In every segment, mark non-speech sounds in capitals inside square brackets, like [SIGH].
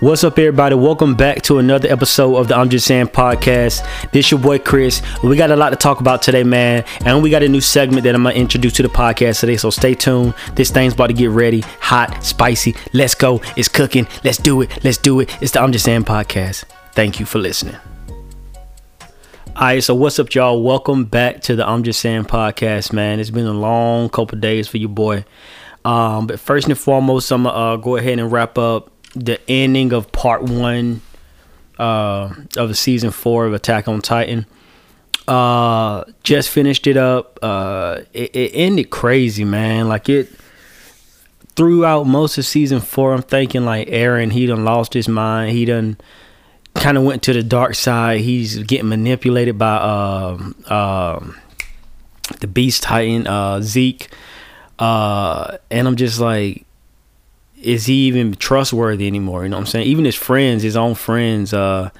What's up, everybody? Welcome back to another episode of the I'm Just Saying podcast. This your boy Chris. We got a lot to talk about today, man, and we got a new segment that I'm gonna introduce to the podcast today. So stay tuned. This thing's about to get ready, hot, spicy. Let's go. It's cooking. Let's do it. Let's do it. It's the I'm Just Saying podcast. Thank you for listening. All right, so what's up, y'all? Welcome back to the I'm Just Saying podcast, man. It's been a long couple days for you, boy. Um, but first and foremost, I'm gonna uh, go ahead and wrap up the ending of part one uh, of the season four of Attack on Titan. Uh, just finished it up. Uh, it, it ended crazy, man. Like it throughout most of season four. I'm thinking like Eren, he done lost his mind. He done kind of went to the dark side. He's getting manipulated by uh, uh, the Beast Titan uh, Zeke, uh, and I'm just like, is he even trustworthy anymore? You know what I'm saying? Even his friends, his own friends, uh,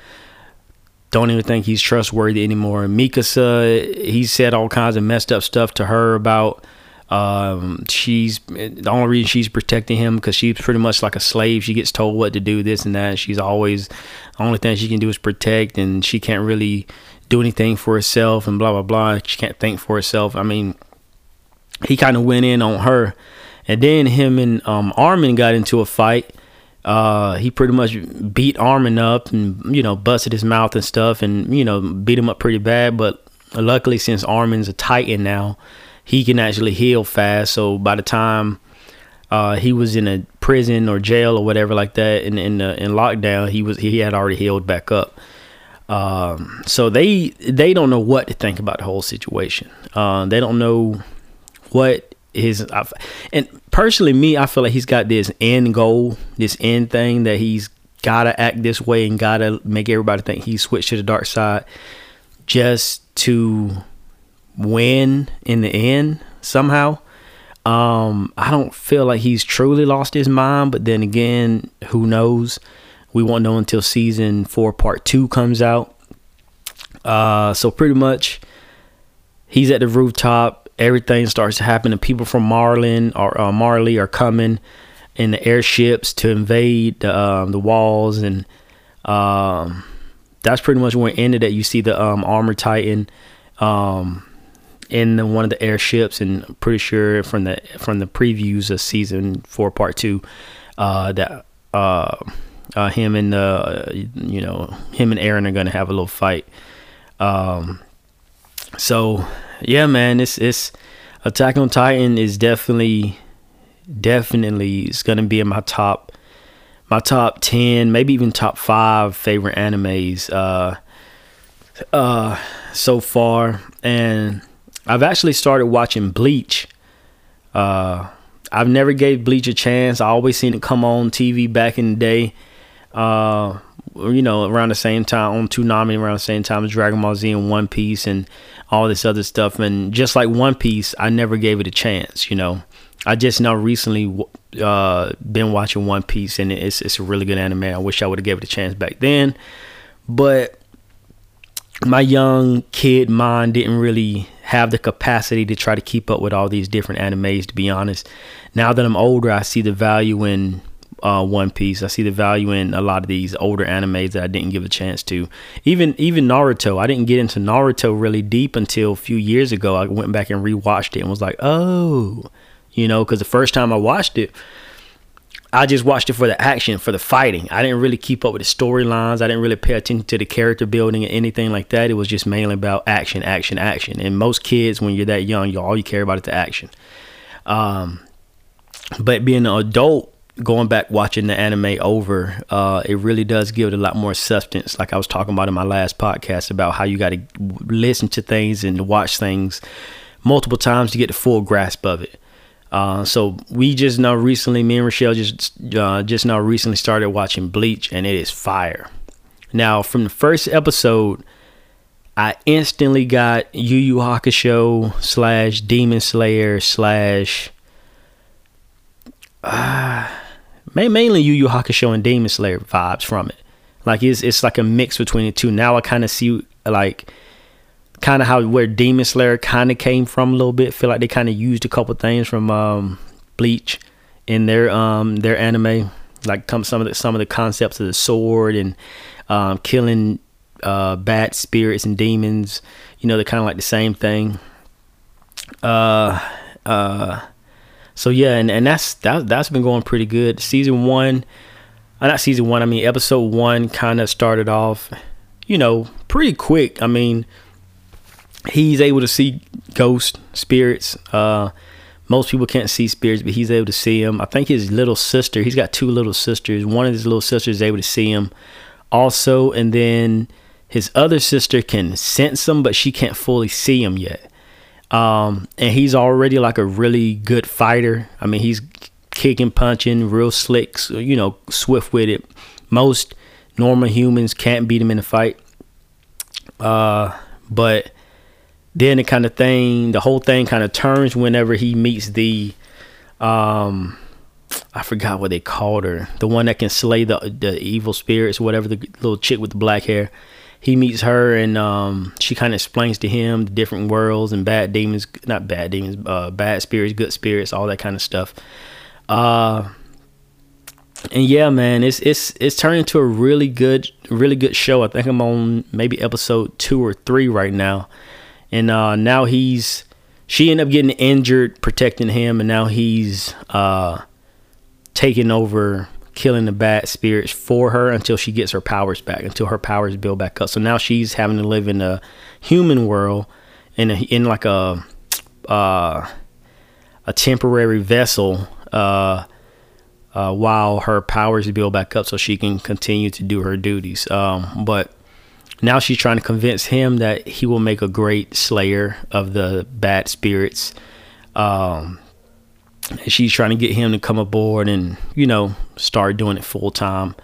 don't even think he's trustworthy anymore. Mikasa, he said all kinds of messed up stuff to her about um, she's the only reason she's protecting him because she's pretty much like a slave. She gets told what to do, this and that. She's always the only thing she can do is protect, and she can't really do anything for herself, and blah blah blah. She can't think for herself. I mean, he kind of went in on her, and then him and um, Armin got into a fight. Uh, he pretty much beat Armin up and you know busted his mouth and stuff, and you know beat him up pretty bad. But luckily, since Armin's a Titan now he can actually heal fast. So by the time uh, he was in a prison or jail or whatever like that in in, the, in lockdown, he was he had already healed back up. Um, so they they don't know what to think about the whole situation. Uh, they don't know what his and personally me, I feel like he's got this end goal, this end thing that he's gotta act this way and gotta make everybody think he switched to the dark side just to win in the end somehow. Um, I don't feel like he's truly lost his mind, but then again, who knows? We won't know until season four, part two comes out. Uh, so pretty much, he's at the rooftop. Everything starts to happen, and people from Marlin or uh, Marley are coming in the airships to invade the um, the walls, and um, that's pretty much where it ended. That you see the um, armor titan. Um, in the, one of the airships, and I'm pretty sure from the from the previews of season four, part two, uh, that uh, uh, him and uh, you know him and Eren are gonna have a little fight. Um, so yeah, man, it's it's Attack on Titan is definitely definitely it's gonna be in my top my top ten, maybe even top five favorite animes uh, uh, so far, and I've actually started watching Bleach. Uh, I've never gave Bleach a chance. I always seen it come on TV back in the day. Uh, you know, around the same time on Toonami, around the same time as Dragon Ball Z and One Piece and all this other stuff. And just like One Piece, I never gave it a chance. You know, I just now recently uh, been watching One Piece, and it's it's a really good anime. I wish I would have gave it a chance back then, but my young kid mind didn't really have the capacity to try to keep up with all these different animes to be honest now that i'm older i see the value in uh, one piece i see the value in a lot of these older animes that i didn't give a chance to even even naruto i didn't get into naruto really deep until a few years ago i went back and rewatched it and was like oh you know because the first time i watched it I just watched it for the action, for the fighting. I didn't really keep up with the storylines. I didn't really pay attention to the character building or anything like that. It was just mainly about action, action, action. And most kids, when you're that young, you all you care about is the action. Um, but being an adult, going back watching the anime over, uh, it really does give it a lot more substance. Like I was talking about in my last podcast about how you got to listen to things and watch things multiple times to get the full grasp of it. Uh, so we just now recently, me and Rochelle just uh, just now recently started watching Bleach, and it is fire. Now, from the first episode, I instantly got Yu Yu Hakusho slash Demon Slayer slash uh, mainly Yu Yu Hakusho and Demon Slayer vibes from it. Like it's it's like a mix between the two. Now I kind of see like kind of how where Demon Slayer kind of came from a little bit. Feel like they kind of used a couple things from um, Bleach in their um, their anime. like come some of the some of the concepts of the sword and um, killing uh, bad spirits and demons. You know, they're kind of like the same thing. Uh, uh, so yeah, and, and that's that that's been going pretty good. Season one, uh, not season one. I mean, episode one kind of started off, you know, pretty quick. I mean, he's able to see ghosts, spirits. Uh, most people can't see spirits, but he's able to see them. I think his little sister, he's got two little sisters. One of his little sisters is able to see him also, and then his other sister can sense him, but she can't fully see him yet. Um, and he's already like a really good fighter. I mean, he's kicking, punching, real slick, you know, swift with it. Most normal humans can't beat him in a fight. Uh, but then the kind of thing, the whole thing kind of turns whenever he meets the, um, I forgot what they called her, the one that can slay the the evil spirits, whatever the little chick with the black hair. He meets her and um, she kind of explains to him the different worlds and bad demons, not bad demons, uh, bad spirits, good spirits, all that kind of stuff. Uh, and yeah, man, it's it's it's turned into a really good, really good show. I think I'm on maybe episode two or three right now and uh, now he's she ended up getting injured protecting him, and now he's uh, taking over, killing the bad spirits for her until she gets her powers back, until her powers build back up. So now she's having to live in a human world, in a, in like a uh, a temporary vessel. Uh, uh, while her powers build back up so she can continue to do her duties. Um, but now she's trying to convince him that he will make a great slayer of the bad spirits. Um, she's trying to get him to come aboard and you know start doing it full time,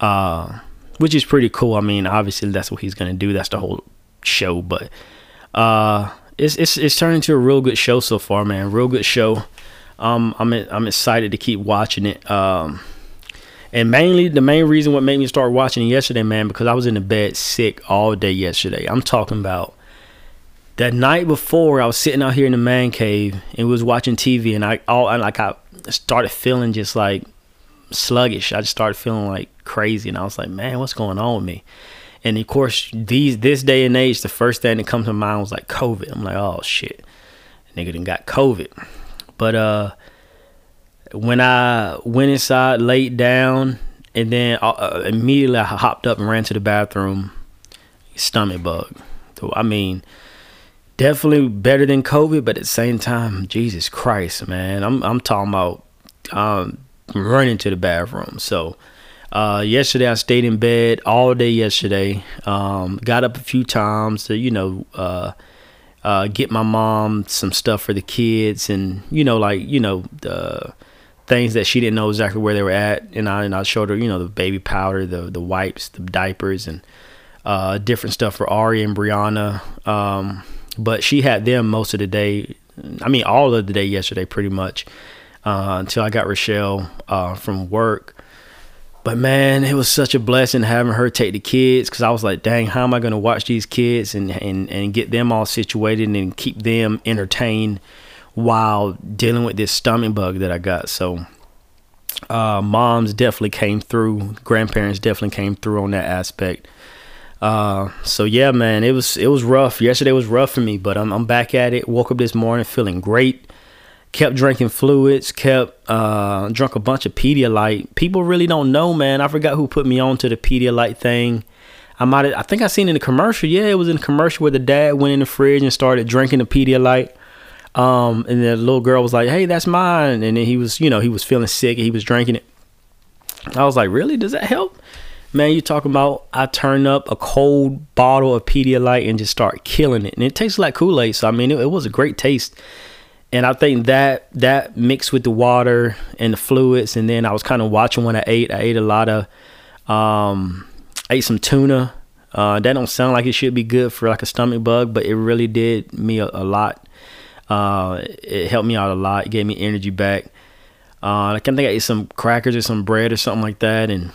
uh, which is pretty cool. I mean, obviously that's what he's gonna do. That's the whole show, but uh, it's it's it's turned into a real good show so far, man. Real good show. Um, I'm I'm excited to keep watching it. Um, and mainly, the main reason what made me start watching yesterday, man, because I was in the bed sick all day yesterday. I'm talking about that night before. I was sitting out here in the man cave and was watching TV, and I all and like I started feeling just like sluggish. I just started feeling like crazy, and I was like, man, what's going on with me? And of course, these this day and age, the first thing that comes to mind was like COVID. I'm like, oh shit, nigga done got COVID. But uh, when I went inside, laid down, and then uh, uh, immediately I hopped up and ran to the bathroom. Stomach bug. So I mean, definitely better than COVID, but at the same time, Jesus Christ, man, I'm I'm talking about um, running to the bathroom. So uh, yesterday I stayed in bed all day yesterday. Um, got up a few times to you know. Uh, uh, get my mom some stuff for the kids and you know like you know the things that she didn't know exactly where they were at, and I and I showed her, you know, the baby powder, the the wipes, the diapers, and uh, different stuff for Ari and Brianna. Um, but she had them most of the day. I mean, all of the day yesterday, pretty much, uh, until I got Rochelle uh, from work. But man, it was such a blessing having her take the kids because I was like, dang, how am I going to watch these kids and, and, and get them all situated and keep them entertained while dealing with this stomach bug that I got. So, uh, moms definitely came through. Grandparents definitely came through on that aspect. Uh, so yeah, man, it was it was rough. Yesterday was rough for me, but I'm I'm back at it. Woke up this morning feeling great. Kept drinking fluids. Kept uh, drunk a bunch of Pedialyte. People really don't know, man. I forgot who put me on to the Pedialyte thing. I might I think I seen in the commercial. Yeah, it was in the commercial where the dad went in the fridge and started drinking the Pedialyte. Um, and the little girl was like, "Hey, that's mine." And then he was, you know, he was feeling sick. And he was drinking it. I was like, "Really? Does that help?" Man, you talking about? I turn up a cold bottle of Pedialyte and just start killing it, and it tastes like Kool Aid. So I mean, it, it was a great taste. And I think that that mixed with the water and the fluids, and then I was kind of watching when I ate. I ate a lot of, um, I ate some tuna. Uh, that don't sound like it should be good for like a stomach bug, but it really did me a, a lot. Uh, it helped me out a lot. It gave me energy back. Uh, I can think I ate some crackers or some bread or something like that, and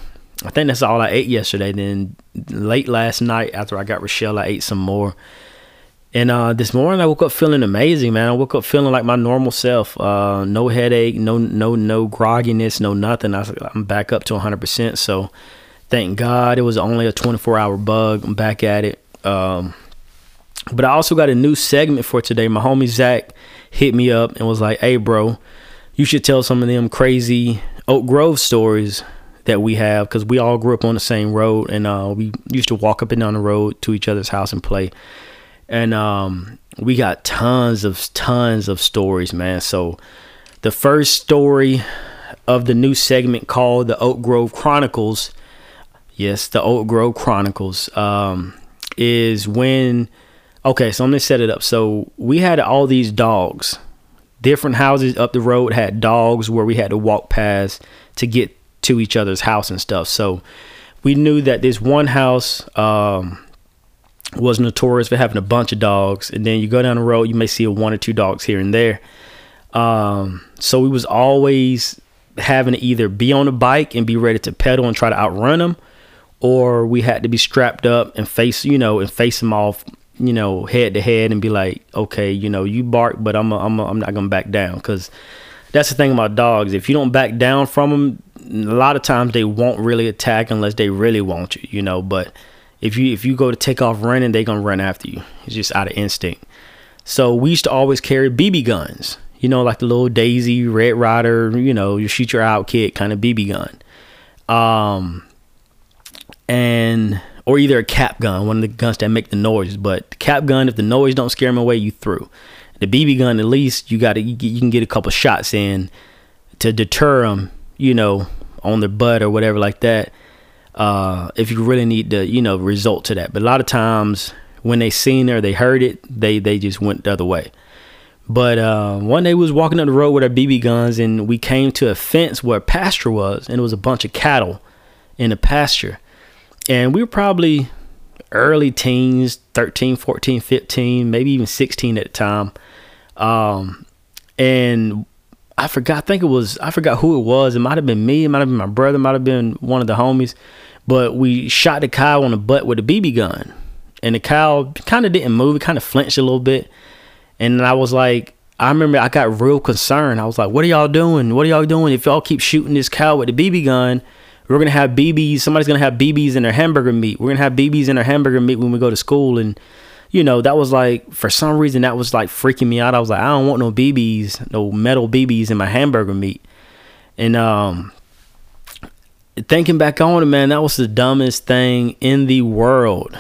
I think that's all I ate yesterday. Then late last night, after I got Rochelle, I ate some more, And uh, this morning I woke up feeling amazing, man. I woke up feeling like my normal self. Uh, no headache, no no no grogginess, no nothing. I, I'm back up to 100%. So thank God it was only a 24 hour bug. I'm back at it. Um, but I also got a new segment for today. My homie Zach hit me up and was like, "Hey, bro, you should tell some of them crazy Oak Grove stories that we have because we all grew up on the same road and uh, we used to walk up and down the road to each other's house and play. And um, we got tons of tons of stories, man. So the first story of the new segment called the Oak Grove Chronicles, yes, the Oak Grove Chronicles, um, is when. Okay, so I'm gonna set it up. So we had all these dogs. Different houses up the road had dogs where we had to walk past to get to each other's house and stuff. So we knew that this one house um, was notorious for having a bunch of dogs, and then you go down the road, you may see a one or two dogs here and there. Um, so we was always having to either be on a bike and be ready to pedal and try to outrun them, or we had to be strapped up and face, you know, and face them off, you know, head to head and be like, okay, you know, you bark, but I'm, a, I'm, a, I'm not gonna back down because that's the thing about dogs. If you don't back down from them, a lot of times they won't really attack unless they really want you, you know. But if you if you go to take off running, they gonna run after you. It's just out of instinct. So we used to always carry BB guns, you know, like the little Daisy Red Ryder, you know, you shoot your out kid kind of BB gun, um, and or either a cap gun, one of the guns that make the noise. But the cap gun, if the noise don't scare them away, you through. The BB gun, at least you got to you can get a couple shots in to deter them, you know, on their butt or whatever like that. Uh, if you really need the you know result to that, but a lot of times when they seen her, they heard it, they they just went the other way. But uh, one day we was walking up the road with our BB guns, and we came to a fence where pasture was, and it was a bunch of cattle in the pasture. And we were probably early teens, 13, 14, 15, maybe even 16 at the time. Um, and I forgot. I think it was. I forgot who it was. It might have been me. It might have been my brother. Might have been one of the homies. But we shot the cow on the butt with a BB gun, and the cow kind of didn't move. It kind of flinched a little bit, and I was like, I remember I got real concerned. I was like, "What are y'all doing? What are y'all doing? If y'all keep shooting this cow with the BB gun, we're gonna have BBs. Somebody's gonna have BBs in their hamburger meat. We're gonna have BBs in their hamburger meat when we go to school." And you know, that was like for some reason that was like freaking me out. I was like, I don't want no BBs, no metal BBs in my hamburger meat. And um thinking back on it, man, that was the dumbest thing in the world.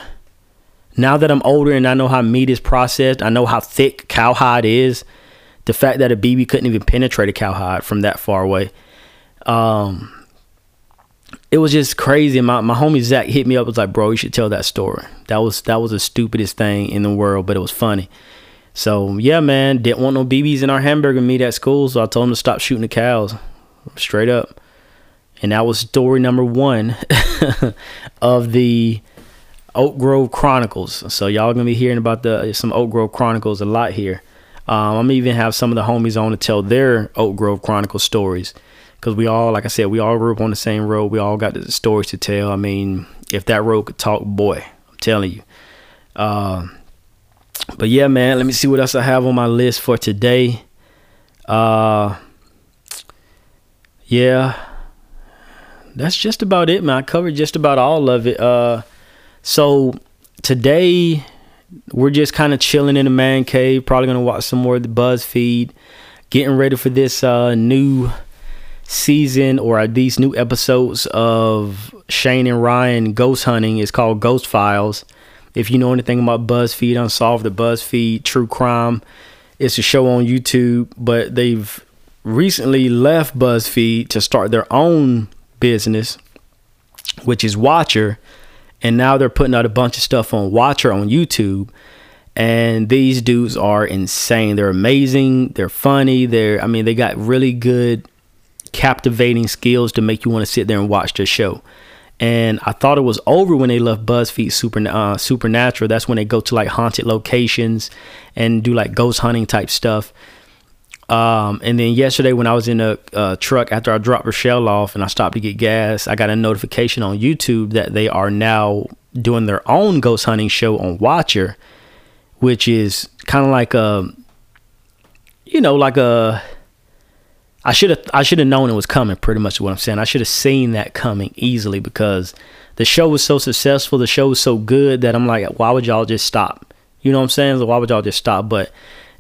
Now that I'm older and I know how meat is processed, I know how thick cowhide is. The fact that a BB couldn't even penetrate a cowhide from that far away. Um it was just crazy. My my homie Zach hit me up. Was like, bro, you should tell that story. That was that was the stupidest thing in the world, but it was funny. So yeah, man, didn't want no BBs in our hamburger meat at school, so I told him to stop shooting the cows, straight up. And that was story number one [LAUGHS] of the Oak Grove Chronicles. So y'all gonna be hearing about the some Oak Grove Chronicles a lot here. Um, I'm even have some of the homies on to tell their Oak Grove Chronicle stories because we all, like I said, we all grew up on the same road. We all got the stories to tell. I mean, if that road could talk, boy, I'm telling you. Uh, but yeah, man, let me see what else I have on my list for today. Uh, yeah, that's just about it, man. I covered just about all of it. Uh, so today we're just kind of chilling in the man cave. Probably gonna watch some more of the BuzzFeed. Getting ready for this uh, new season or these new episodes of Shane and Ryan ghost hunting is called Ghost Files. If you know anything about BuzzFeed Unsolved or BuzzFeed True Crime, it's a show on YouTube, but they've recently left BuzzFeed to start their own business, which is Watcher. And now they're putting out a bunch of stuff on Watcher on YouTube. And these dudes are insane. They're amazing. They're funny. They're, I mean, they got really good captivating skills to make you want to sit there and watch the show. And I thought it was over when they left BuzzFeed Super uh, Supernatural. That's when they go to like haunted locations and do like ghost hunting type stuff. Um, and then yesterday when I was in a uh, truck after I dropped Rochelle off and I stopped to get gas, I got a notification on YouTube that they are now doing their own ghost hunting show on Watcher, which is kind of like a, you know, like a. I should have I should have known it was coming. Pretty much what I'm saying. I should have seen that coming easily because the show was so successful. The show was so good that I'm like, why would y'all just stop? You know what I'm saying? So why would y'all just stop? But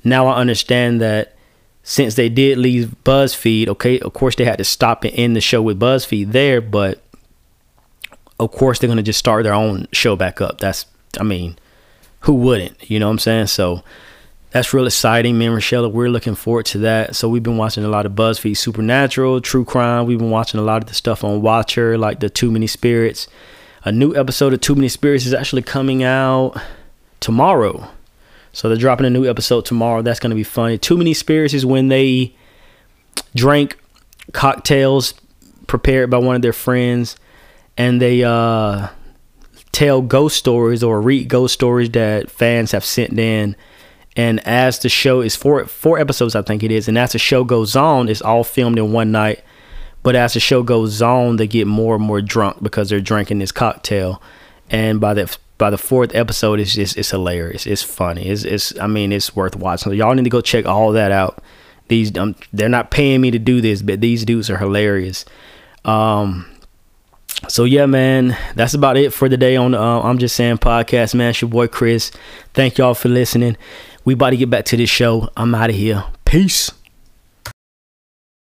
now I understand that since they did leave BuzzFeed, okay, of course they had to stop and end the show with BuzzFeed there, but of course they're gonna just start their own show back up. That's I mean, who wouldn't? You know what I'm saying? So that's real exciting. Me and Rochelle, we're looking forward to that. So we've been watching a lot of BuzzFeed Supernatural, True Crime. We've been watching a lot of the stuff on Watcher, like the Too Many Spirits. A new episode of Too Many Spirits is actually coming out tomorrow. So they're dropping a new episode tomorrow. That's gonna be funny. Too Many Spirits is when they drank cocktails prepared by one of their friends and they uh tell ghost stories or read ghost stories that fans have sent in and as the show is four four episodes, I think it is, and as the show goes on, it's all filmed in one night. But as the show goes on, they get more and more drunk because they're drinking this cocktail, and by the by the fourth episode, it's just it's hilarious. It's funny. It's it's I mean it's worth watching. So y'all need to go check all that out. These um, they're not paying me to do this, but these dudes are hilarious. Um, so yeah, man, that's about it for the day on uh, I'm just saying podcast, man. It's your boy Chris. Thank y'all for listening. We about to get back to this show. I'm out of here. Peace.